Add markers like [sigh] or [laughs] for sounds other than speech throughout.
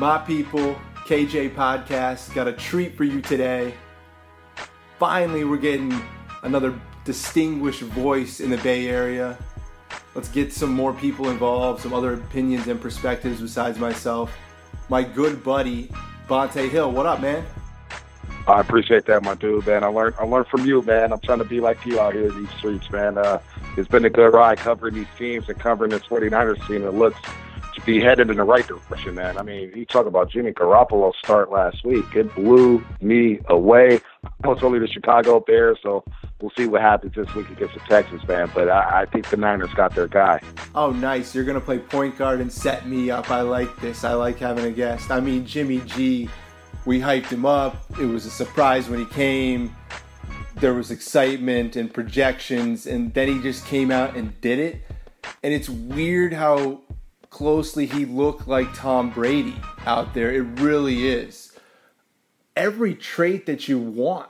My people, KJ Podcast, got a treat for you today. Finally, we're getting another distinguished voice in the Bay Area. Let's get some more people involved, some other opinions and perspectives besides myself. My good buddy, Bonta Hill. What up, man? I appreciate that, my dude, man. I learned I learned from you, man. I'm trying to be like you out here in these streets, man. Uh, it's been a good ride covering these teams and covering this 49ers team. It looks be headed in the right direction, man. I mean, you talk about Jimmy Garoppolo's start last week. It blew me away. I was only the Chicago Bears, so we'll see what happens this week against the Texans, man. But I, I think the Niners got their guy. Oh, nice. You're going to play point guard and set me up. I like this. I like having a guest. I mean, Jimmy G, we hyped him up. It was a surprise when he came. There was excitement and projections, and then he just came out and did it. And it's weird how closely he looked like Tom Brady out there. It really is. Every trait that you want,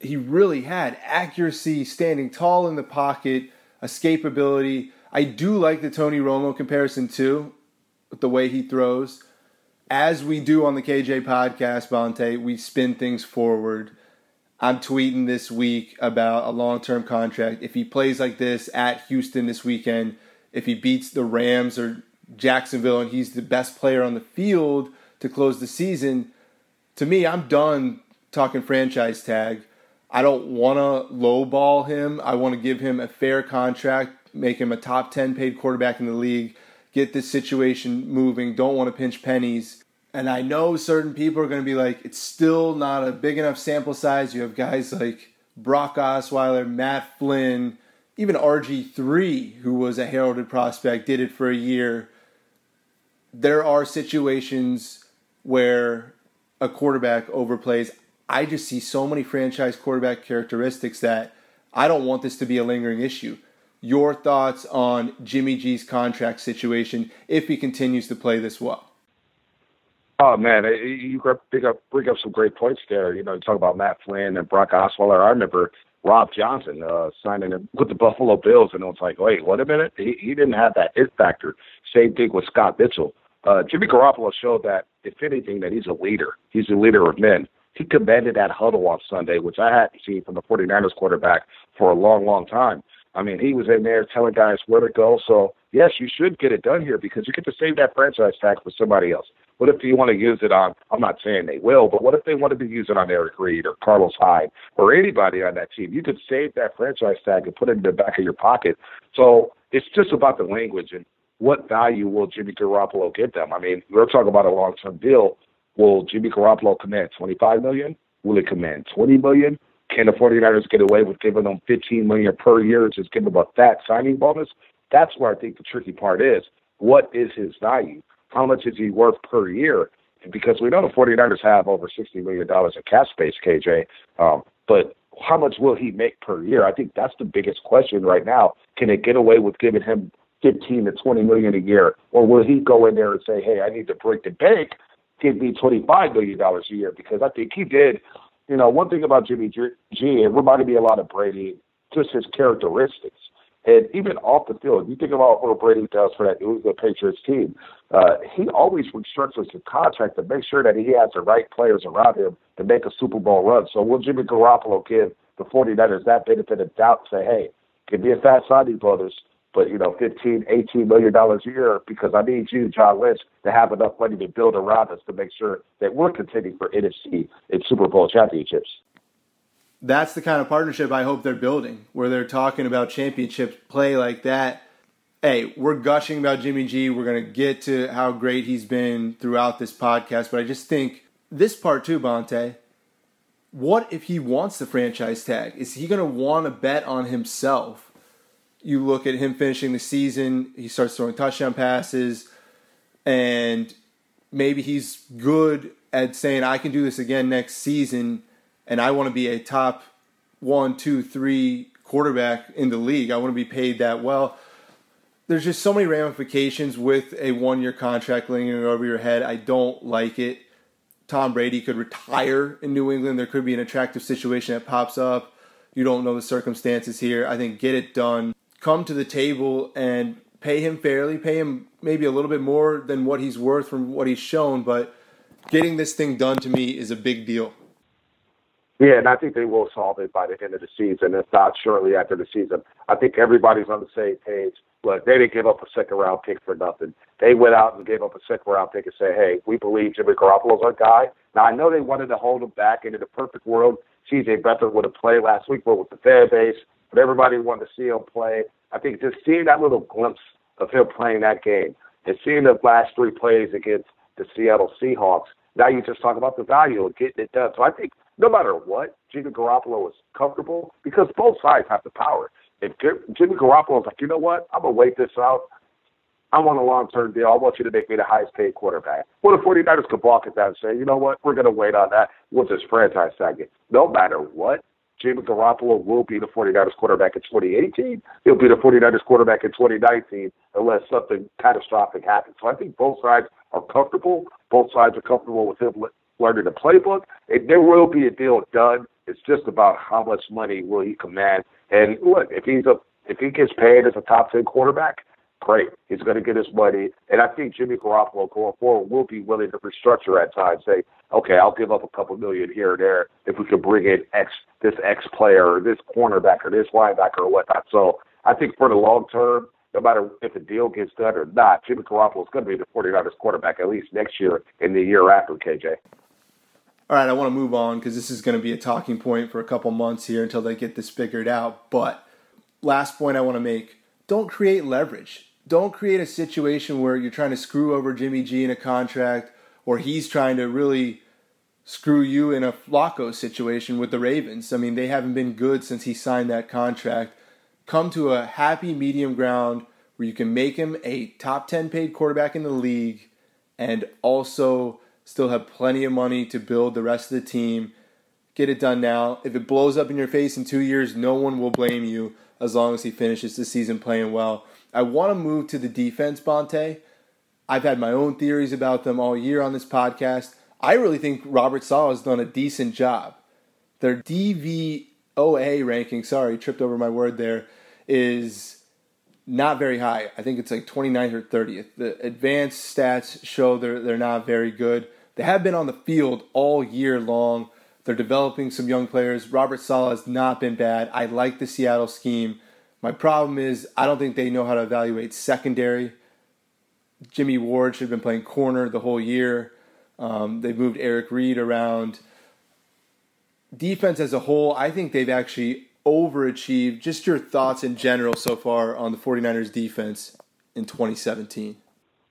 he really had accuracy, standing tall in the pocket, escapability. I do like the Tony Romo comparison too, with the way he throws. As we do on the KJ podcast, Bonta, we spin things forward. I'm tweeting this week about a long term contract. If he plays like this at Houston this weekend, if he beats the Rams or Jacksonville and he's the best player on the field to close the season, to me, I'm done talking franchise tag. I don't want to lowball him. I want to give him a fair contract, make him a top 10 paid quarterback in the league, get this situation moving, don't want to pinch pennies. And I know certain people are going to be like, it's still not a big enough sample size. You have guys like Brock Osweiler, Matt Flynn, even RG3, who was a heralded prospect, did it for a year. There are situations where a quarterback overplays. I just see so many franchise quarterback characteristics that I don't want this to be a lingering issue. Your thoughts on Jimmy G's contract situation if he continues to play this well? Oh man, you bring up bring up some great points there. You know, you talk about Matt Flynn and Brock Osweiler. I remember Rob Johnson uh, signing with the Buffalo Bills, and it was like, wait, what a minute, he, he didn't have that it factor. Same thing with Scott Mitchell. Uh, Jimmy Garoppolo showed that, if anything, that he's a leader. He's a leader of men. He commanded that huddle on Sunday, which I hadn't seen from the 49ers quarterback for a long, long time. I mean, he was in there telling guys where to go. So, yes, you should get it done here because you get to save that franchise tag for somebody else. What if you want to use it on, I'm not saying they will, but what if they wanted to use it on Eric Reid or Carlos Hyde or anybody on that team? You could save that franchise tag and put it in the back of your pocket. So it's just about the language and what value will Jimmy Garoppolo get them? I mean, we're talking about a long term deal. Will Jimmy Garoppolo command 25 million? Will he command 20 million? Can the 49ers get away with giving them 15 million per year, just give them a fat signing bonus? That's where I think the tricky part is. What is his value? How much is he worth per year? Because we know the 49ers have over $60 million in cap space, KJ. Um, but how much will he make per year? I think that's the biggest question right now. Can they get away with giving him 15 to 20 million a year, or will he go in there and say, "Hey, I need to break the bank, give me 25 million dollars a year"? Because I think he did you know, one thing about Jimmy G, it reminded me a lot of Brady, just his characteristics. And even off the field, you think about what Brady does for that New England Patriots team. Uh, he always restructures the contract to make sure that he has the right players around him to make a Super Bowl run. So will Jimmy Garoppolo give the 49ers that benefit of doubt and say, hey, give me a fat signing bonus, but you know, 15, 18 million dollars a year because I need you, John Lynch, to have enough money to build around us to make sure that we're contending for NFC and Super Bowl championships. That's the kind of partnership I hope they're building, where they're talking about championships play like that. Hey, we're gushing about Jimmy G. We're going to get to how great he's been throughout this podcast, but I just think this part too, Bonta. What if he wants the franchise tag? Is he going to want to bet on himself? You look at him finishing the season, he starts throwing touchdown passes, and maybe he's good at saying, I can do this again next season, and I want to be a top one, two, three quarterback in the league. I want to be paid that well. There's just so many ramifications with a one year contract lingering over your head. I don't like it. Tom Brady could retire in New England. There could be an attractive situation that pops up. You don't know the circumstances here. I think get it done come to the table and pay him fairly, pay him maybe a little bit more than what he's worth from what he's shown, but getting this thing done to me is a big deal. Yeah, and I think they will solve it by the end of the season, if not shortly after the season. I think everybody's on the same page. Look, they didn't give up a second round pick for nothing. They went out and gave up a second round pick and say, hey, we believe Jimmy Garoppolo's our guy. Now, I know they wanted to hold him back. into the perfect world, CJ Beathard would have played last week, but with the fan base, but everybody wanted to see him play. I think just seeing that little glimpse of him playing that game and seeing the last three plays against the Seattle Seahawks, now you just talk about the value of getting it done. So I think no matter what, Jimmy Garoppolo is comfortable because both sides have the power. If Jimmy Garoppolo is like, you know what, I'm gonna wait this out. I want a long term deal. I want you to make me the highest paid quarterback. Well, the 49ers could balk at that and say, you know what, we're going to wait on that. We'll just franchise tag it. No matter what, Jimmy Garoppolo will be the 49ers quarterback in 2018. He'll be the 49ers quarterback in 2019 unless something catastrophic happens. So I think both sides are comfortable. Both sides are comfortable with him learning the playbook. And there will be a deal done. It's just about how much money will he command. And look, if he's a if he gets paid as a top ten quarterback, great. He's going to get his money. And I think Jimmy Garoppolo going forward will be willing to restructure at times. Say, okay, I'll give up a couple million here and there if we could bring in X this X player or this cornerback or this linebacker or whatnot. So I think for the long term, no matter if the deal gets done or not, Jimmy Garoppolo is going to be the 49ers quarterback at least next year and the year after, KJ. All right, I want to move on because this is going to be a talking point for a couple months here until they get this figured out. But last point I want to make don't create leverage don't create a situation where you're trying to screw over Jimmy G in a contract or he's trying to really screw you in a Flacco situation with the Ravens. I mean, they haven't been good since he signed that contract. come to a happy medium ground where you can make him a top 10 paid quarterback in the league and also still have plenty of money to build the rest of the team. Get it done now. If it blows up in your face in two years, no one will blame you as long as he finishes the season playing well. I want to move to the defense, Bonta. I've had my own theories about them all year on this podcast. I really think Robert Saleh has done a decent job. Their DVOA ranking, sorry, tripped over my word there, is not very high. I think it's like 29th or 30th. The advanced stats show they're, they're not very good. They have been on the field all year long. They're developing some young players. Robert Saleh has not been bad. I like the Seattle scheme. My problem is I don't think they know how to evaluate secondary. Jimmy Ward should have been playing corner the whole year. Um, they've moved Eric Reid around. Defense as a whole, I think they've actually overachieved. Just your thoughts in general so far on the 49ers defense in 2017.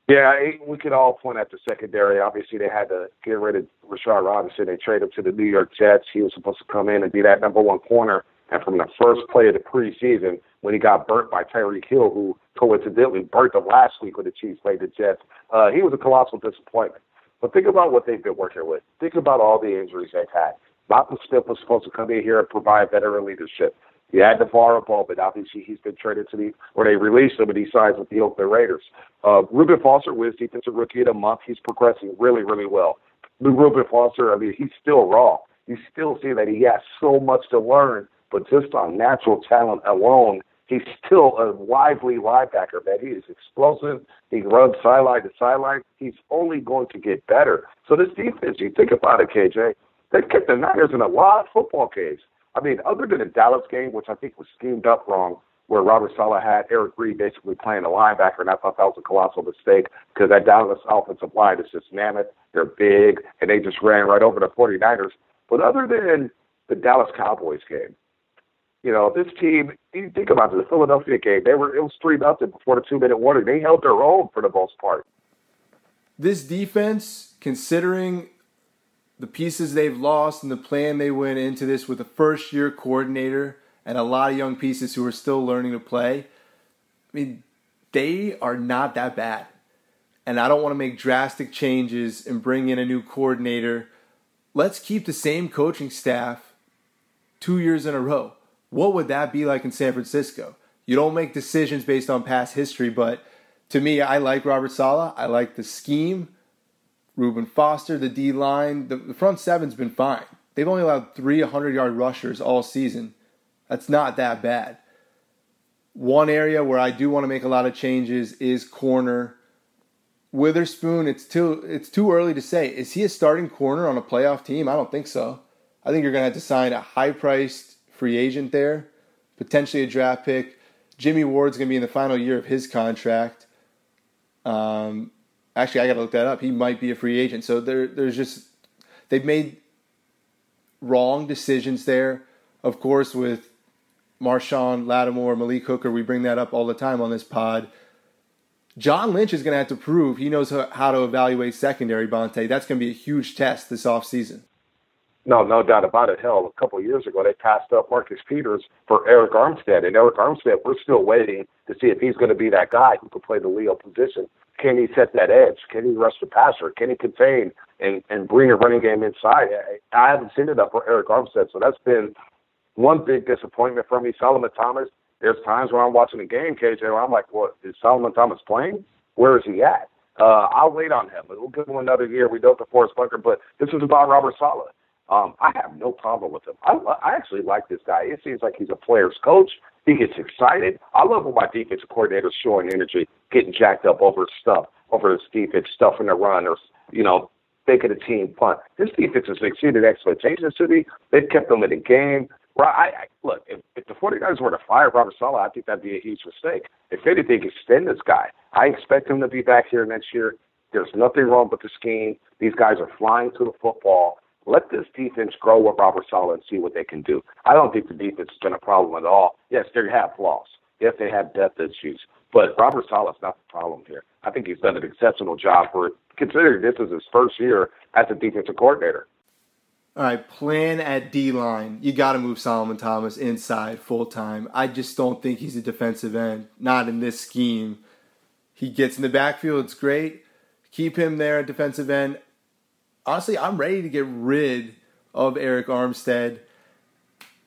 Yeah, we could all point at the secondary. Obviously, they had to get rid of Rashard Robinson. They traded him to the New York Jets. He was supposed to come in and be that number one corner. And from the first play of the preseason, when he got burnt by Tyreek Hill, who coincidentally burnt him last week when the Chiefs played the Jets, uh, he was a colossal disappointment. But think about what they've been working with. Think about all the injuries they've had. Malcolm Smith was supposed to come in here and provide veteran leadership. You had NaVorro Bowman. Obviously, he's been traded to the, or they released him and he signs with the Oakland Raiders. Uh, Reuben Foster was defensive rookie of the month. He's progressing really, really well. Reuben Foster, I mean, he's still raw. You still see that he has so much to learn, but just on natural talent alone, he's still a lively linebacker, man. He is explosive. He runs sideline to sideline. He's only going to get better. So this defense, you think about it, KJ, they kept the Niners in a lot of football games. I mean, other than the Dallas game, which I think was schemed up wrong, where Robert Saleh had Eric Reid basically playing a linebacker, and I thought that was a colossal mistake because that Dallas offensive line is just mammoth. They're big, and they just ran right over the 49ers. But other than the Dallas Cowboys game, you know, this team, you think about it, the Philadelphia game, they were it was three nothing before the two minute warning. They held their own for the most part. This defense, considering the pieces they've lost and the plan they went into this with a first year coordinator and a lot of young pieces who are still learning to play. I mean, they are not that bad. And I don't want to make drastic changes and bring in a new coordinator. Let's keep the same coaching staff two years in a row. What would that be like in San Francisco? You don't make decisions based on past history, but to me, I like Robert Saleh. I like the scheme. Reuben Foster, the D line, the, front seven's been fine. They've only allowed three 100 yard rushers all season. That's not that bad. One area where I do want to make a lot of changes is corner. Witherspoon, it's too it's too early to say. Is he a starting corner on a playoff team? I don't think so. I think you're gonna have to sign a high priced free agent there, potentially a draft pick. Jimmy Ward's gonna be in the final year of his contract. Um, Actually, I got to look that up. He might be a free agent. So there, there's just they've made wrong decisions there. Of course, with Marshon Lattimore, Malik Hooker, we bring that up all the time on this pod. John Lynch is going to have to prove he knows how to evaluate secondary, Bonta. That's going to be a huge test this offseason. No, no doubt about it. Hell, a couple of years ago, they passed up Marcus Peters for Arik Armstead. And Arik Armstead, we're still waiting to see if he's going to be that guy who can play the Leo position. Can he set that edge? Can he rush the passer? Can he contain and, and bring a running game inside? I, I haven't seen up for Arik Armstead, so that's been one big disappointment for me. Solomon Thomas, there's times when I'm watching a game, KJ, where I'm like, what, is Solomon Thomas playing? Where is he at? Uh, I'll wait on him. We'll give him another year. We built DeForest Buckner, but this is about Robert Saleh. Um, I have no problem with him. I, I actually like this guy. It seems like he's a player's coach. He gets excited. I love when my defensive coordinator's showing energy, getting jacked up over stuff, over his defense, stuffing the run, or you know, making a team punt. His defense has exceeded expectations to me. They've kept them in the game. Right, I, I, look, if, if the 49ers were to fire Robert Saleh, I think that'd be a huge mistake. If anything, extend this guy. I expect him to be back here next year. There's nothing wrong with the scheme. These guys are flying to the football. Let this defense grow with Robert Saleh and see what they can do. I don't think the defense has been a problem at all. Yes, they have flaws. Yes, they have depth issues. But Robert Saleh is not the problem here. I think he's done an exceptional job for it, considering this is his first year as a defensive coordinator. All right, plan at D line. You got to move Solomon Thomas inside full time. I just don't think he's a defensive end. Not in this scheme. He gets in the backfield. It's great. Keep him there at defensive end. Honestly, I'm ready to get rid of Arik Armstead.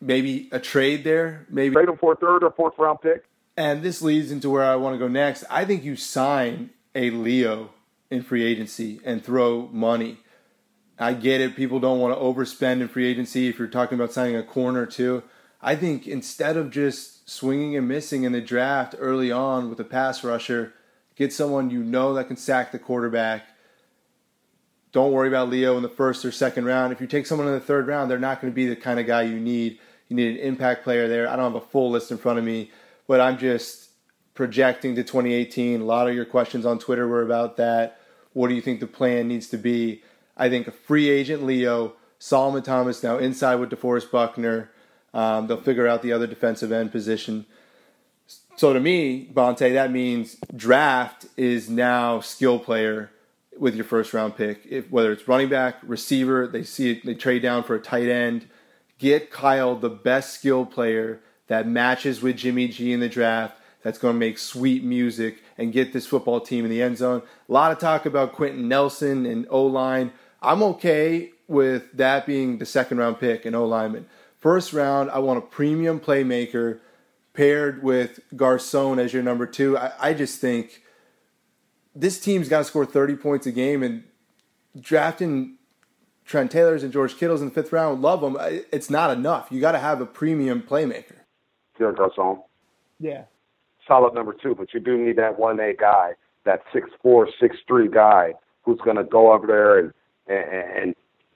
Maybe a trade there. Maybe trade him for a third or fourth round pick. And this leads into where I want to go next. I think you sign a Leo in free agency and throw money. I get it. People don't want to overspend in free agency if you're talking about signing a corner too. I think instead of just swinging and missing in the draft early on with a pass rusher, get someone you know that can sack the quarterback. Don't worry about Leo in the first or second round. If you take someone in the third round, they're not going to be the kind of guy you need. You need an impact player there. I don't have a full list in front of me, but I'm just projecting to 2018. A lot of your questions on Twitter were about that. What do you think the plan needs to be? I think a free agent Leo, Solomon Thomas now inside with DeForest Buckner. Um, they'll figure out the other defensive end position. So to me, Bonta, that means draft is now skill player with your first round pick. If whether it's running back, receiver, they see it, they trade down for a tight end. Get Kyle the best skill player that matches with Jimmy G in the draft. That's going to make sweet music and get this football team in the end zone. A lot of talk about Quenton Nelson and O line. I'm okay with that being the second round pick and O lineman. First round, I want a premium playmaker paired with Garcon as your number two. I, I just think this team's got to score 30 points a game, and drafting Trent Taylors and George Kittles in the fifth round, love them. It's not enough. You got to have a premium playmaker. Here, Garcon. Yeah. Solid number two, but you do need that one A guy, that six four, six three guy who's going to go over there and and,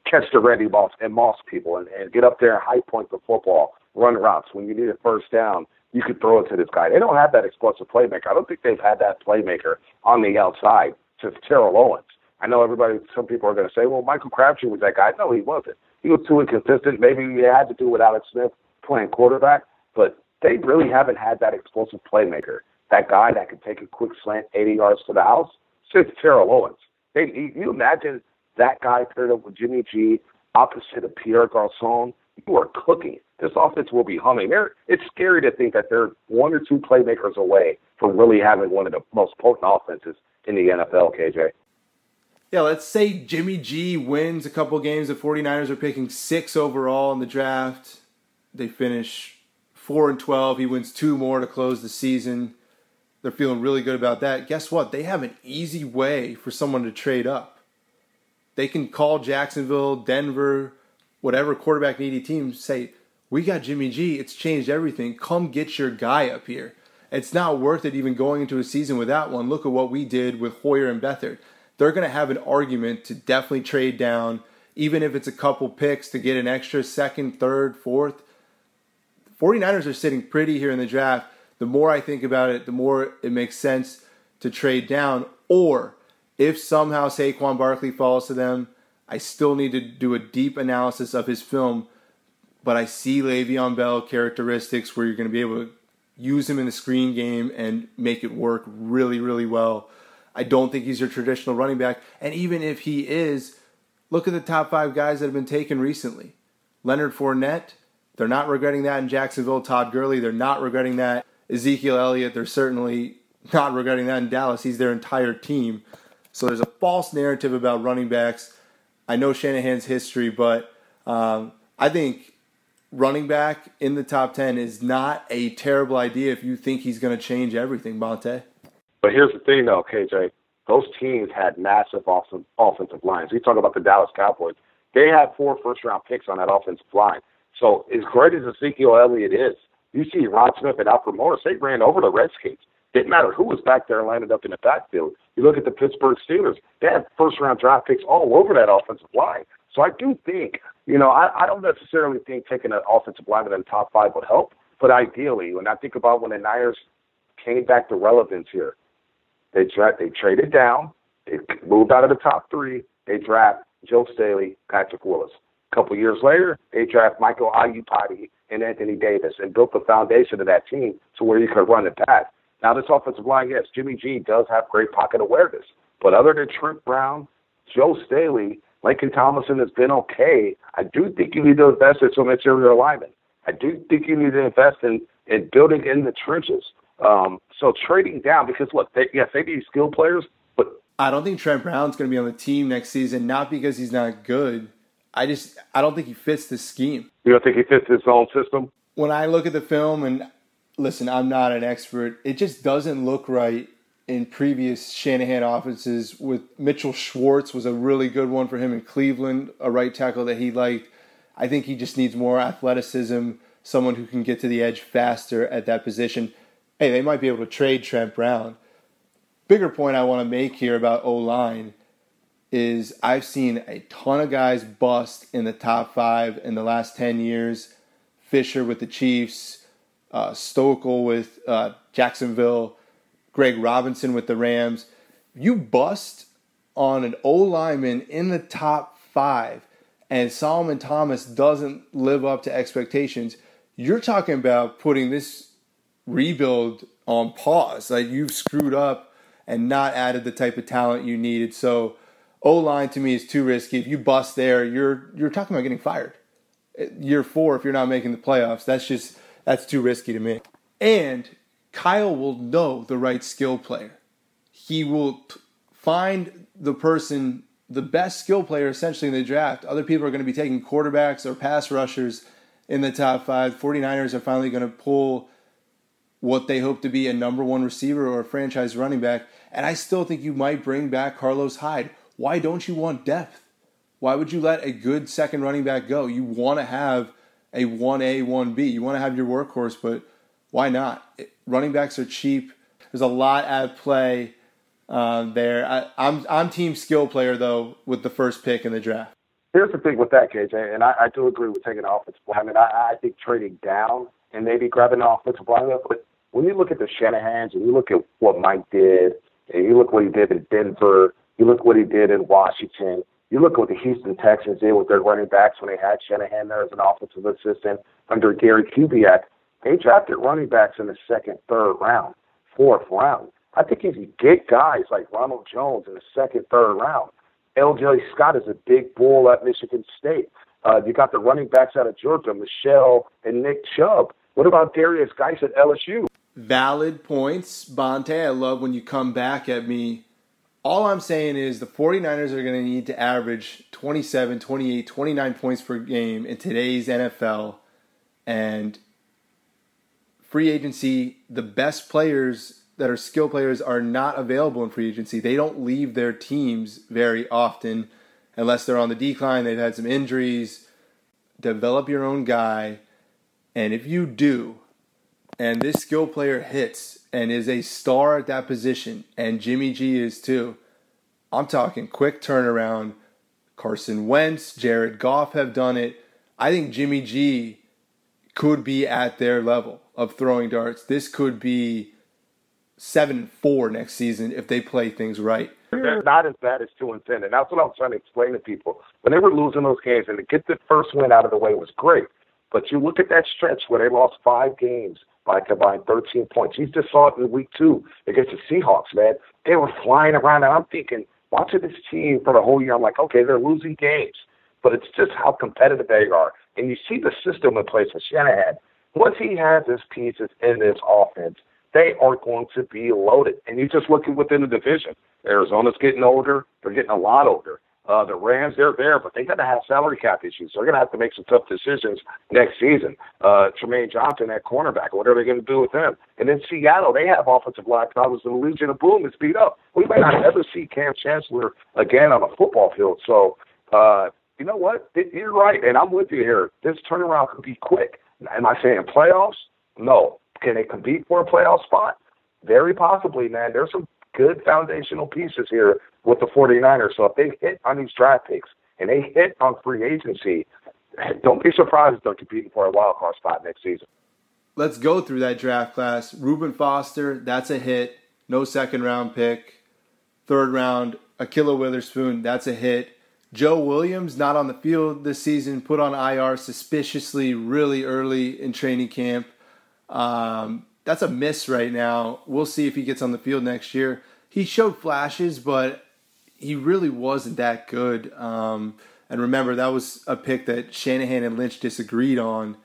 catch the ready balls and moss people and, and get up there and high point the football, run routes. When you need a first down, you could throw it to this guy. They don't have that explosive playmaker. I don't think they've had that playmaker on the outside since Terrell Owens. I know everybody, some people are going to say, well, Michael Crabtree was that guy. No, he wasn't. He was too inconsistent. Maybe he had to do with Alex Smith playing quarterback, but they really haven't had that explosive playmaker, that guy that could take a quick slant 80 yards to the house since Terrell Owens. They, you imagine that guy paired up with Jimmy G opposite of Pierre Garcon, you are cooking. This offense will be humming. They're, it's scary to think that they're one or two playmakers away from really having one of the most potent offenses in the NFL, KJ. Yeah, let's say Jimmy G wins a couple games. The 49ers are picking six overall in the draft. They finish 4 and 12. He wins two more to close the season. They're feeling really good about that. Guess what? They have an easy way for someone to trade up they can call Jacksonville, Denver, whatever quarterback needy team, say, We got Jimmy G. It's changed everything. Come get your guy up here. It's not worth it even going into a season without one. Look at what we did with Hoyer and Beathard. They're going to have an argument to definitely trade down, even if it's a couple picks to get an extra second, third, fourth. 49ers are sitting pretty here in the draft. The more I think about it, the more it makes sense to trade down or if somehow Saquon Barkley falls to them, I still need to do a deep analysis of his film, but I see Le'Veon Bell characteristics where you're going to be able to use him in the screen game and make it work really, really well. I don't think he's your traditional running back. And even if he is, look at the top five guys that have been taken recently. Leonard Fournette, they're not regretting that in Jacksonville. Todd Gurley, they're not regretting that. Ezekiel Elliott, they're certainly not regretting that in Dallas. He's their entire team. So there's a false narrative about running backs. I know Shanahan's history, but um, I think running back in the top 10 is not a terrible idea if you think he's going to change everything, Bonta. But here's the thing, though, KJ. Those teams had massive offensive lines. We talk about the Dallas Cowboys. They had four first round picks on that offensive line. So as great as Ezekiel Elliott is, you see Rod Smith and Alfred Morris, they ran over the Redskins. Didn't matter who was back there landed up in the backfield. You look at the Pittsburgh Steelers, they had first round draft picks all over that offensive line. So I do think, you know, I, I don't necessarily think taking an offensive lineman in the top five would help. But ideally, when I think about when the Niners came back to relevance here, they tra- they traded down, they moved out of the top three, they draft Joe Staley, Patrick Willis. A couple years later, they draft Michael Iupati and Anthony Davis and built the foundation of that team to where you could run the pass. Now, this offensive line, yes, Jimmy G does have great pocket awareness, but other than Trent Brown, Joe Staley, Laken Tomlinson has been okay. I do think you need to invest in some interior alignment. I do think you need to invest in, in building in the trenches. Um, so trading down because look, they, yes, they need skilled players, but I don't think Trent Brown's going to be on the team next season. Not because he's not good. I just I don't think he fits the scheme. You don't think he fits his own system? When I look at the film and listen, I'm not an expert. It just doesn't look right in previous Shanahan offenses. With Mitchell Schwartz was a really good one for him in Cleveland, a right tackle that he liked. I think he just needs more athleticism, someone who can get to the edge faster at that position. Hey, they might be able to trade Trent Brown. Bigger point I want to make here about O line is I've seen a ton of guys bust in the top five in the last 10 years. Fisher with the Chiefs, uh, Joeckel with uh, Jacksonville, Greg Robinson with the Rams. You bust on an O lineman in the top five and Solomon Thomas doesn't live up to expectations, you're talking about putting this rebuild on pause. Like you've screwed up and not added the type of talent you needed. So O line to me is too risky. If you bust there, you're you're talking about getting fired. Year four, if you're not making the playoffs, that's just that's too risky to me. And Kyle will know the right skill player. He will find the person, the best skill player essentially in the draft. Other people are going to be taking quarterbacks or pass rushers in the top five. 49ers are finally going to pull what they hope to be a number one receiver or a franchise running back. And I still think you might bring back Carlos Hyde why don't you want depth? Why would you let a good second running back go? You want to have a 1A, 1B. You want to have your workhorse, but why not? It, running backs are cheap. There's a lot at play uh, there. I, I'm I'm team skill player though with the first pick in the draft. Here's the thing with that, KJ, and I, I do agree with taking an offensive lineman. I, I think trading down and maybe grabbing an offensive lineman. But when you look at the Shanahan's and you look at what Mike did, and you look what he did in Denver, you look what he did in Washington. You look what the Houston Texans did with their running backs when they had Shanahan there as an offensive assistant under Gary Kubiak. They drafted running backs in the second, third round, fourth round. I think if you get guys like Ronald Jones in the second, third round, L.J. Scott is a big bull at Michigan State. Uh, you got the running backs out of Georgia, Michel and Nick Chubb. What about Derrius Guice at LSU? Valid points, Bonta. I love when you come back at me all I'm saying is the 49ers are going to need to average 27, 28, 29 points per game in today's NFL. And free agency, the best players that are skill players are not available in free agency. They don't leave their teams very often unless they're on the decline, they've had some injuries. Develop your own guy. And if you do, and this skill player hits and is a star at that position, and Jimmy G is too, I'm talking quick turnaround. Carson Wentz, Jared Goff have done it. I think Jimmy G could be at their level of throwing darts. This could be seven four next season if they play things right. They're not as bad as two and ten, and that's what I was trying to explain to people. When they were losing those games, and to get the first win out of the way was great. But you look at that stretch where they lost five games by combined 13 points. You just saw it in week two against the Seahawks, man. They were flying around, and I'm thinking, watching this team for the whole year, I'm like, okay, they're losing games, but it's just how competitive they are. And you see the system in place for Shanahan. Once he has his pieces in this offense, they are going to be loaded. And you just look at within the division. Arizona's getting older. They're getting a lot older. Uh, the Rams, they're there, but they're going to have salary cap issues. They're going to have to make some tough decisions next season. Uh, Trumaine Johnson at cornerback, what are they going to do with him? And then Seattle, they have offensive line problems, the Legion of Boom is beat up. We might not ever see Kam Chancellor again on a football field. So, uh, you know what? You're right, and I'm with you here. This turnaround could be quick. Am I saying playoffs? No. Can they compete for a playoff spot? Very possibly, man. There's some good foundational pieces here with the 49ers. So if they hit on these draft picks and they hit on free agency, don't be surprised if they're competing for a wild card spot next season. Let's go through that draft class. Reuben Foster, that's a hit. No second round pick. Third round, Ahkello Witherspoon, that's a hit. Joe Williams, not on the field this season, put on IR suspiciously really early in training camp. Um, that's a miss right now. We'll see if he gets on the field next year. He showed flashes, but he really wasn't that good. Um, and remember, that was a pick that Shanahan and Lynch disagreed on.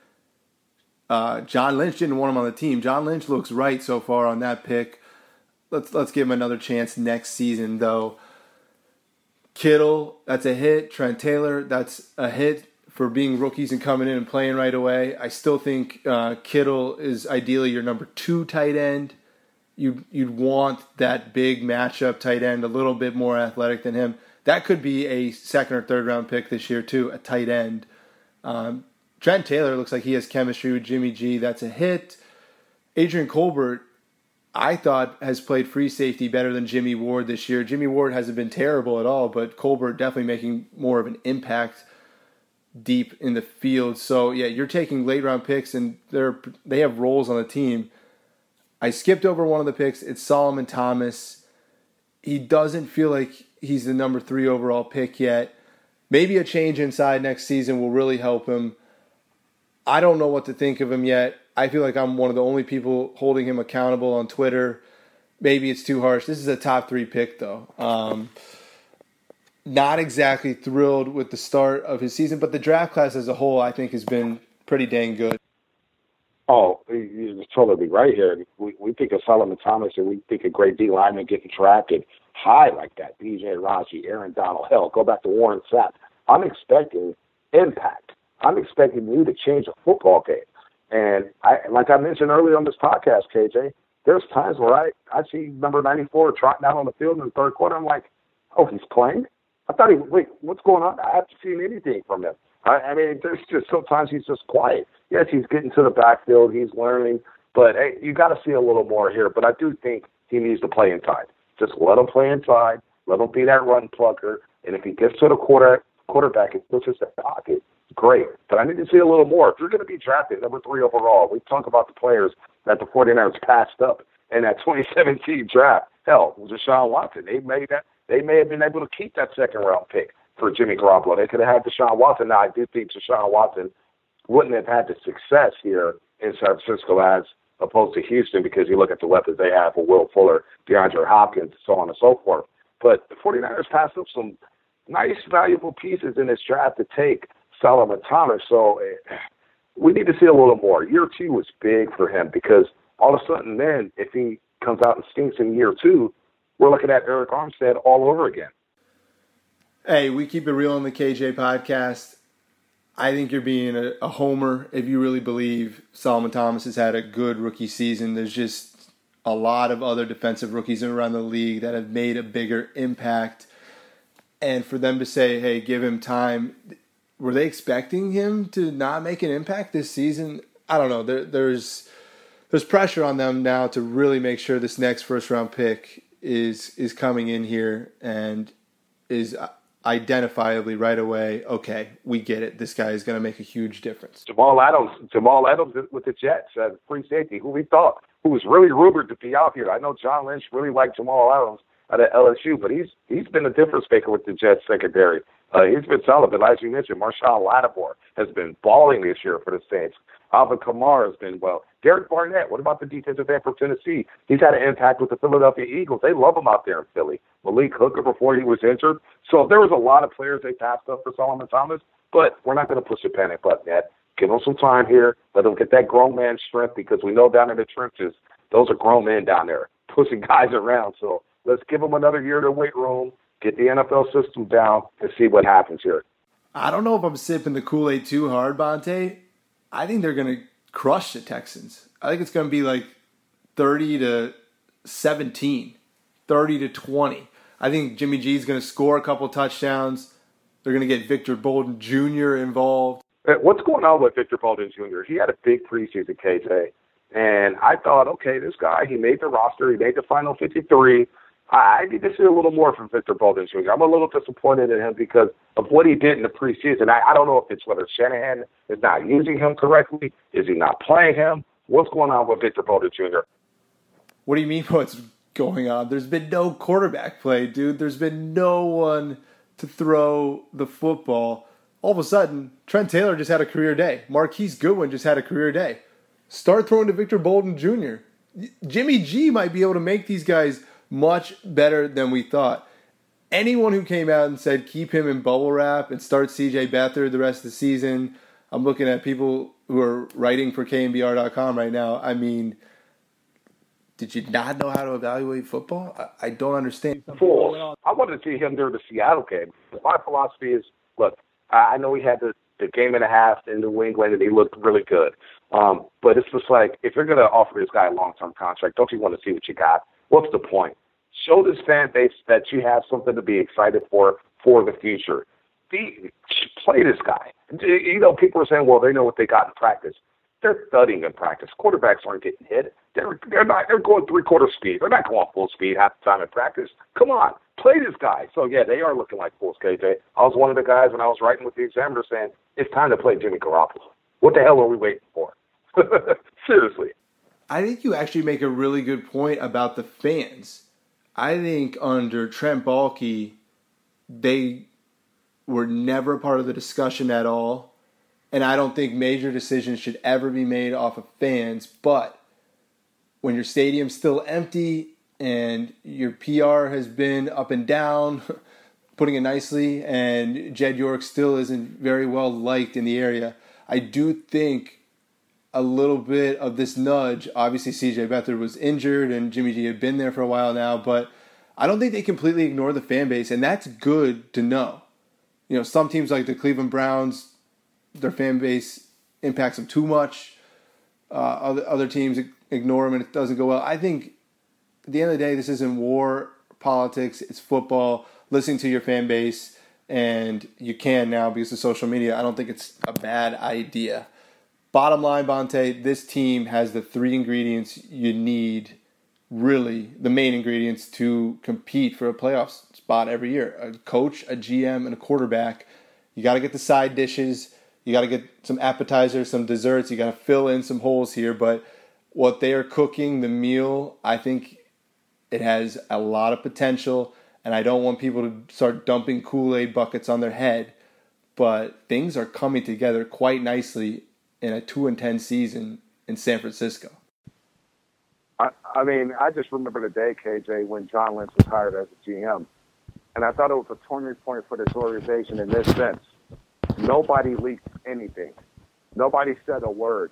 Uh, John Lynch didn't want him on the team. John Lynch looks right so far on that pick. Let's let's give him another chance next season, though. Kittle, that's a hit. Trent Taylor, that's a hit for being rookies and coming in and playing right away. I still think uh, Kittle is ideally your number two tight end. You you'd want that big matchup tight end, a little bit more athletic than him. That could be a second or third round pick this year too, a tight end. Um, Trent Taylor looks like he has chemistry with Jimmy G. That's a hit. Adrian Colbert, I thought, has played free safety better than Jimmy Ward this year. Jimmy Ward hasn't been terrible at all, but Colbert definitely making more of an impact deep in the field. So yeah, you're taking late round picks, and they're they have roles on the team. I skipped over one of the picks. It's Solomon Thomas. He doesn't feel like he's the number three overall pick yet. Maybe a change inside next season will really help him. I don't know what to think of him yet. I feel like I'm one of the only people holding him accountable on Twitter. Maybe it's too harsh. This is a top three pick, though. Um, not exactly thrilled with the start of his season, but the draft class as a whole, I think, has been pretty dang good. Oh, you're totally right here. We, we think of Solomon Thomas and we think of great D linemen getting drafted high like that. BJ Raji, Aaron Donald, hell, go back to Warren Sapp. I'm expecting impact. I'm expecting you to change a football game. And I, like I mentioned earlier on this podcast, KJ, there's times where I, I see number 94 trotting out on the field in the third quarter. I'm like, oh, he's playing? I thought he, wait, what's going on? I haven't seen anything from him. I, I mean, there's just sometimes he's just quiet. Yes, he's getting to the backfield, he's learning, but hey, you got to see a little more here. But I do think he needs to play inside. Just let him play inside. Let him be that run plucker. And if he gets to the quarter quarterback and pushes the pocket, great. But I need to see a little more. If you're going to be drafted number three overall, we talk about the players that the 49ers passed up in that [laughs] 2017 draft. Hell, Deshaun Watson. They made that. They may have been able to keep that second round pick for Jimmy Garoppolo. They could have had Deshaun Watson. Now, I do think Deshaun Watson wouldn't have had the success here in San Francisco as opposed to Houston because you look at the weapons they have with Will Fuller, DeAndre Hopkins, so on and so forth. But the 49ers passed up some nice, valuable pieces in this draft to take Solomon Thomas. So eh, we need to see a little more. Year two was big for him because all of a sudden, then, if he comes out and stinks in year two, we're looking at Arik Armstead all over again. Hey, we keep it real on the KJ podcast. I think you're being a, a, homer if you really believe Solomon Thomas has had a good rookie season. There's just a lot of other defensive rookies around the league that have made a bigger impact. And for them to say, hey, give him time, were they expecting him to not make an impact this season? I don't know. There, there's there's pressure on them now to really make sure this next first round pick is is coming in here and is identifiably right away, okay, we get it. This guy is going to make a huge difference. Jamal Adams, Jamal Adams with the Jets as free safety, who we thought who was really rumored to be out here. I know John Lynch really liked Jamal Adams out of LSU, but he's he's been a difference maker with the Jets secondary. Uh, he's been solid, but as you mentioned, Marshon Lattimore has been balling this year for the Saints. Alvin Kamara has been well. Derek Barnett, what about the defensive end for Tennessee? He's had an impact with the Philadelphia Eagles. They love him out there in Philly. Malik Hooker before he was injured. So there was a lot of players they passed up for Solomon Thomas, but we're not going to push the panic button yet. Give him some time here. Let him get that grown man strength because we know down in the trenches, those are grown men down there [laughs] pushing guys around. So let's give him another year to weight room get the NFL system down, and see what happens here. I don't know if I'm sipping the Kool Aid too hard, Bonta. I think they're going to crush the Texans. I think it's going to be like 30 to 17, 30 to 20. I think Jimmy G is going to score a couple touchdowns. They're going to get Victor Bolden Jr. involved. Uh, what's going on with Victor Bolden Jr.? He had a big preseason, KJ. And I thought, okay, this guy, he made the roster, he made the final 53. I need to see a little more from Victor Bolden Jr. I'm a little disappointed in him because of what he did in the preseason. I, I don't know if it's whether Shanahan is not using him correctly. Is he not playing him? What's going on with Victor Bolden Jr.? What do you mean what's going on? There's been no quarterback play, dude. There's been no one to throw the football. All of a sudden, Trent Taylor just had a career day. Marquise Goodwin just had a career day. Start throwing to Victor Bolden Jr. Jimmy G might be able to make these guys – much better than we thought. anyone who came out and said keep him in bubble wrap and start CJ Beathard the rest of the season, I'm looking at people who are writing for KNBR.com right now. I mean, did you not know how to evaluate football? I, I don't understand. I wanted to see him during the Seattle game. My philosophy is, look, I know he had the, the game and a half in New England and he looked really good. Um, but it's just like, if you're going to offer this guy a long-term contract, don't you want to see what you got? What's the point? Show this fan base that you have something to be excited for for the future. Be, play this guy. You know, people are saying, well, they know what they got in practice. They're thudding in practice. Quarterbacks aren't getting hit. They're they're not. They're going three quarter speed. They're not going full speed half the time in practice. Come on, play this guy. So yeah, they are looking like fools, KJ. I was one of the guys when I was writing with the examiner saying it's time to play Jimmy Garoppolo. What the hell are we waiting for? [laughs] Seriously. I think you actually make a really good point about the fans. I think under Trent Baalke, they were never part of the discussion at all. And I don't think major decisions should ever be made off of fans. But when your stadium's still empty and your PR has been up and down, [laughs] putting it nicely, and Jed York still isn't very well liked in the area, I do think a little bit of this nudge. Obviously, CJ Beathard was injured and Jimmy G had been there for a while now, but I don't think they completely ignore the fan base, and that's good to know. You know, some teams like the Cleveland Browns, their fan base impacts them too much. Uh, other other teams ignore them and it doesn't go well. I think at the end of the day, this isn't war politics. It's football. Listening to your fan base, and you can now because of social media. I don't think it's a bad idea. Bottom line, Bonta, this team has the three ingredients you need, really, the main ingredients to compete for a playoff spot every year a coach, a GM, and a quarterback. You got to get the side dishes. You got to get some appetizers, some desserts. You got to fill in some holes here. But what they are cooking, the meal, I think it has a lot of potential. And I don't want people to start dumping Kool Aid buckets on their head. But things are coming together quite nicely in a two and ten season in San Francisco. I, I mean, I just remember the day, KJ, when John Lynch was hired as a GM, and I thought it was a turning point for this organization in this sense. Nobody leaked anything. Nobody said a word.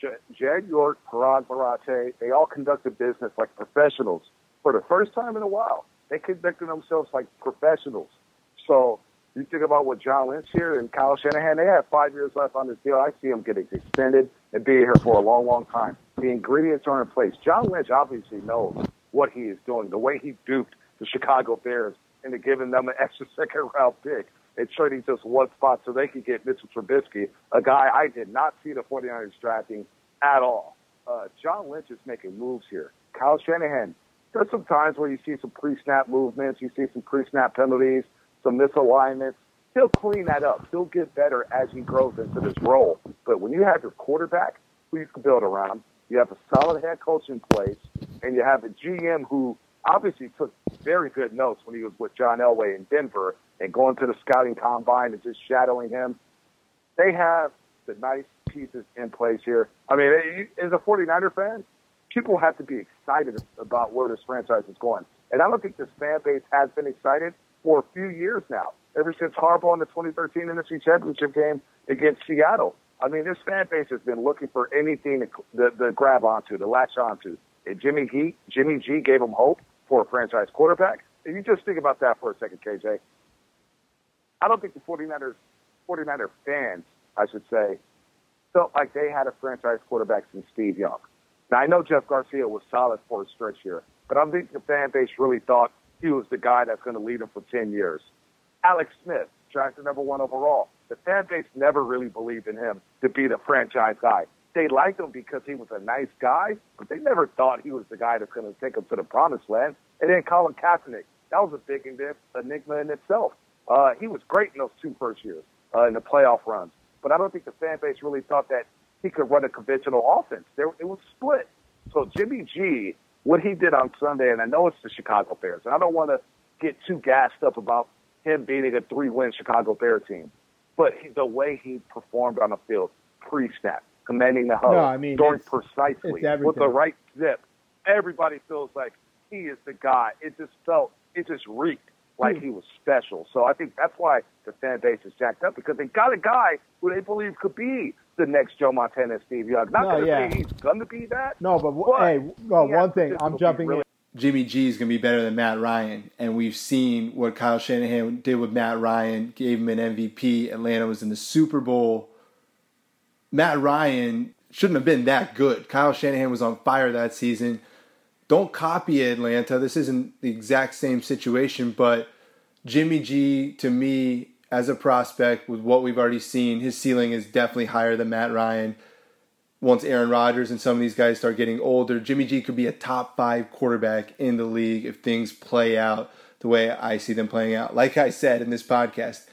Jed York, Paraag Marathe, they all conducted business like professionals. For the first time in a while, they conducted themselves like professionals. So you think about what John Lynch here and Kyle Shanahan, they have five years left on this deal. I see them getting extended and being here for a long, long time. The ingredients are in place. John Lynch obviously knows what he is doing. The way he duped the Chicago Bears into giving them an extra [laughs] second round pick and trading just one spot so they could get Mitchell Trubisky, a guy I did not see the 49ers drafting at all. Uh, John Lynch is making moves here. Kyle Shanahan, there's some times where you see some pre-snap movements, you see some pre-snap penalties some misalignments. He'll clean that up. He'll get better as he grows into this role. But when you have your quarterback who you can build around, you have a solid head coach in place, and you have a GM who obviously took very good notes when he was with John Elway in Denver and going to the scouting combine and just shadowing him. They have the nice pieces in place here. I mean, as a 49er fan, people have to be excited about where this franchise is going. And I don't think this fan base has been excited for a few years now, ever since Harbaugh in the 2013 NFC Championship game against Seattle. I mean, this fan base has been looking for anything to, to, to grab onto, to latch onto. And Jimmy G, Jimmy G gave them hope for a franchise quarterback. If you just think about that for a second, KJ, I don't think the 49ers, 49er fans, I should say, felt like they had a franchise quarterback since Steve Young. Now, I know Jeff Garcia was solid for a stretch here, but I don't think the fan base really thought he was the guy that's going to lead them for 10 years. Alex Smith, drafted number one overall. The fan base never really believed in him to be the franchise guy. They liked him because he was a nice guy, but they never thought he was the guy that's going to take them to the promised land. And then Colin Kaepernick, that was a big enigma in itself. Uh, he was great in those two first years uh, in the playoff runs, but I don't think the fan base really thought that he could run a conventional offense. There, it was split. So Jimmy G what he did on Sunday, and I know it's the Chicago Bears, and I don't want to get too gassed up about him beating a three-win Chicago Bear team, but he, the way he performed on the field, pre-snap, commanding the huddle, no, I mean, throwing precisely with the right zip, everybody feels like he is the guy. It just felt, it just reeked like hmm. he was special. So I think that's why the fan base is jacked up because they got a guy who they believe could be the next Joe Montana and Steve Young. Not No, going to yeah. say he's going to be that. No, but, But hey, well, he one thing I'm jumping really- in. Jimmy G is going to be better than Matt Ryan. And we've seen what Kyle Shanahan did with Matt Ryan, gave him an MVP. Atlanta was in the Super Bowl. Matt Ryan shouldn't have been that good. Kyle Shanahan was on fire that season. Don't copy Atlanta. This isn't the exact same situation, but Jimmy G, to me, as a prospect, with what we've already seen, his ceiling is definitely higher than Matt Ryan once Aaron Rodgers and some of these guys start getting older, Jimmy G could be a top five quarterback in the league if things play out the way I see them playing out. Like I said in this podcast,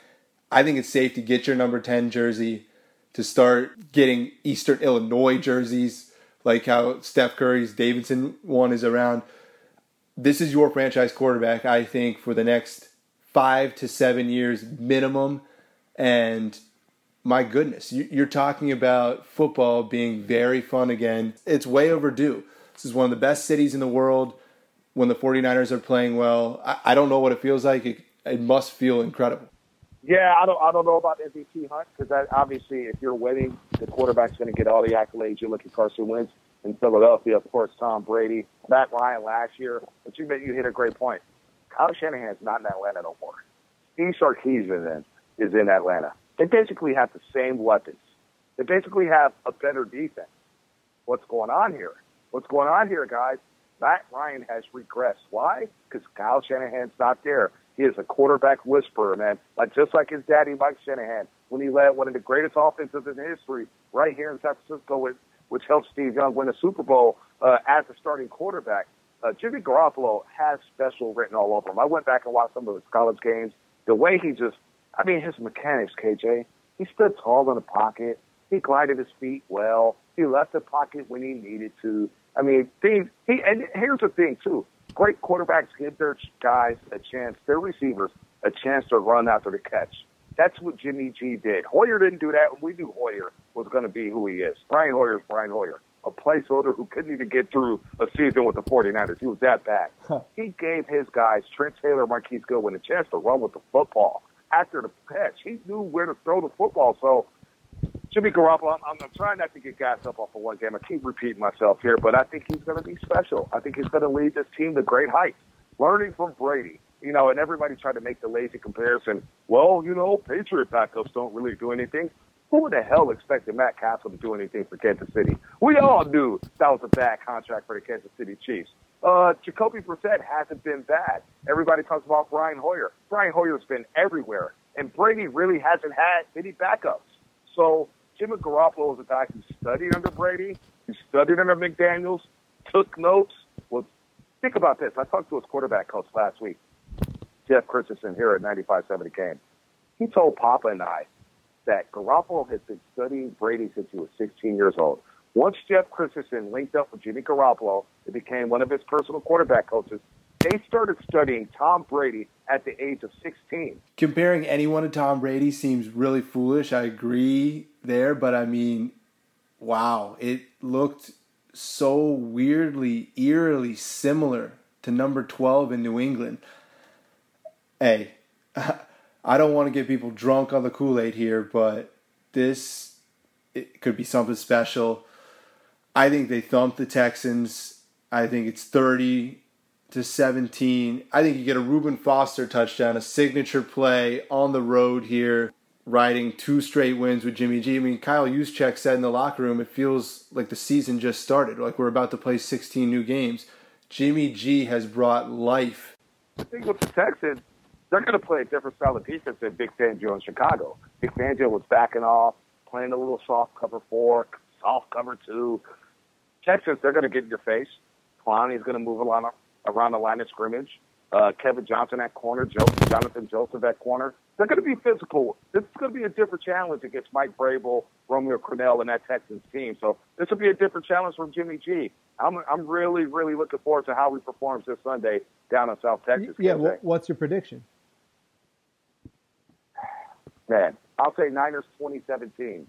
I think it's safe to get your number 10 jersey, to start getting Eastern Illinois jerseys, like how Steph Curry's Davidson one is around. This is your franchise quarterback, I think, for the next five to seven years minimum. And my goodness, you- you're talking about football being very fun again. It's way overdue. This is one of the best cities in the world when the 49ers are playing well. I, I don't know what it feels like. It, it must feel incredible. Yeah, I don't. I don't know about MVP hunt because obviously, if you're winning, the quarterback's going to get all the accolades. You look at Carson Wentz in Philadelphia, of course, Tom Brady, Matt Ryan last year. But you you hit a great point. Kyle Shanahan's not in Atlanta no more. Steve Sarkisian then is in Atlanta. They basically have the same weapons. They basically have a better defense. What's going on here? What's going on here, guys? Matt Ryan has regressed. Why? Because Kyle Shanahan's not there. He is a quarterback whisperer, man. Like just like his daddy, Mike Shanahan, when he led one of the greatest offenses in history right here in San Francisco, with, which helped Steve Young win a Super Bowl uh, as a starting quarterback. Uh, Jimmy Garoppolo has special written all over him. I went back and watched some of his college games. The way he just, I mean, his mechanics, KJ. He stood tall in the pocket. He glided his feet well. He left the pocket when he needed to. I mean, things. He and here's the thing too. Great quarterbacks give their guys a chance, their receivers a chance to run after the catch. That's what Jimmy G did. Hoyer didn't do that. We knew Hoyer was going to be who he is. Brian Hoyer is Brian Hoyer, a placeholder who couldn't even get through a season with the 49ers. He was that bad. [laughs] He gave his guys, Trent Taylor, Marquise Goodwin, a chance to run with the football after the catch. He knew where to throw the football. So Jimmy Garoppolo, I'm, I'm trying not to get gassed up off of one game. I keep repeating myself here, but I think he's going to be special. I think he's going to lead this team to great heights, learning from Brady. You know, and everybody tried to make the lazy comparison. Well, you know, Patriot backups don't really do anything. Who the hell expected Matt Cassel to do anything for Kansas City? We all knew that was a bad contract for the Kansas City Chiefs. Uh, Jacoby Brissett hasn't been bad. Everybody talks about Brian Hoyer. Brian Hoyer's been everywhere, and Brady really hasn't had any backups. So Jimmy Garoppolo is a guy who studied under Brady, who studied under McDaniels, took notes. Well, think about this. I talked to his quarterback coach last week, Jeff Christensen, here at 95.7 The Game. He told Papa and I that Garoppolo has been studying Brady since he was 16 years old. Once Jeff Christensen linked up with Jimmy Garoppolo and became one of his personal quarterback coaches, they started studying Tom Brady at the age of 16. Comparing anyone to Tom Brady seems really foolish. I agree there, but I mean, wow, it looked so weirdly, eerily similar to number 12 in New England. Hey, [laughs] I don't want to get people drunk on the Kool Aid here, but this it could be something special. I think they thumped the Texans. I think it's 30 to 17. I think you get a Reuben Foster touchdown, a signature play on the road here, riding two straight wins with Jimmy G. I mean, Kyle Juszczyk said in the locker room, it feels like the season just started, like we're about to play 16 new games. Jimmy G has brought life. The thing with the Texans, they're going to play a different style of defense than Vic Fangio in Chicago. Vic Fangio was backing off, playing a little soft cover four, soft cover two. Texans, they're going to get in your face. Clowney's going to move along around the line of scrimmage. Uh, Kevin Johnson at corner, Joe, Jonathan Joseph at corner. They're going to be physical. This is going to be a different challenge against Mike Vrabel, Romeo Crennel, and that Texans team. So this will be a different challenge from Jimmy G. I'm I'm really really looking forward to how he performs this Sunday down in South Texas. Yeah, what's your prediction? Man, I'll say Niners 2017,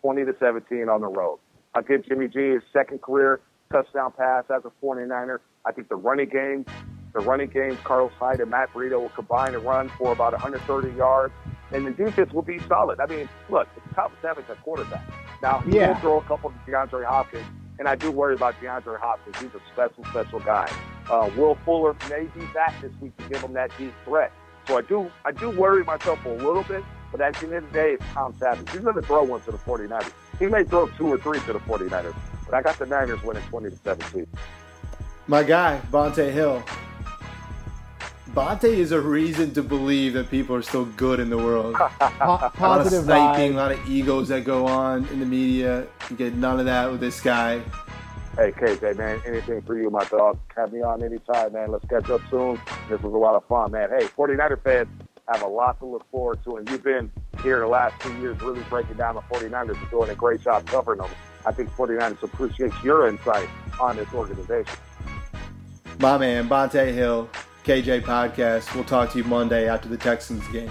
20 to 17 on the road. I'll give Jimmy G his second career touchdown pass as a 49er. I think the running game The running game, Carlos Hyde and Matt Breida will combine and run for about 130 yards, and the defense will be solid. I mean, look, it's Tom Savage at quarterback. Now, he Yeah. will throw a couple to DeAndre Hopkins, and I do worry about DeAndre Hopkins. He's a special, special guy. Uh, Will Fuller may be back this week to give him that deep threat. So I do, I do worry myself a little bit, but at the end of the day, it's Tom Savage. He's going to throw one to the 49ers. He may throw two or three to the 49ers, but I got the Niners winning 20 to 17. My guy, Bonta Hill. Bonta is a reason to believe that people are still good in the world. [laughs] Po- a lot of positive sniping, a lot of egos that go on in the media. You get none of that with this guy. Hey, KJ, man, anything for you, my dog. Have me on anytime, man. Let's catch up soon. This was a lot of fun, man. Hey, 49er fans have a lot to look forward to, and you've been here the last two years really breaking down the 49ers and doing a great job covering them. I think 49ers appreciate your insight on this organization. My man, Bonta Hill, KJ Podcast. We'll talk to you Monday after the Texans game.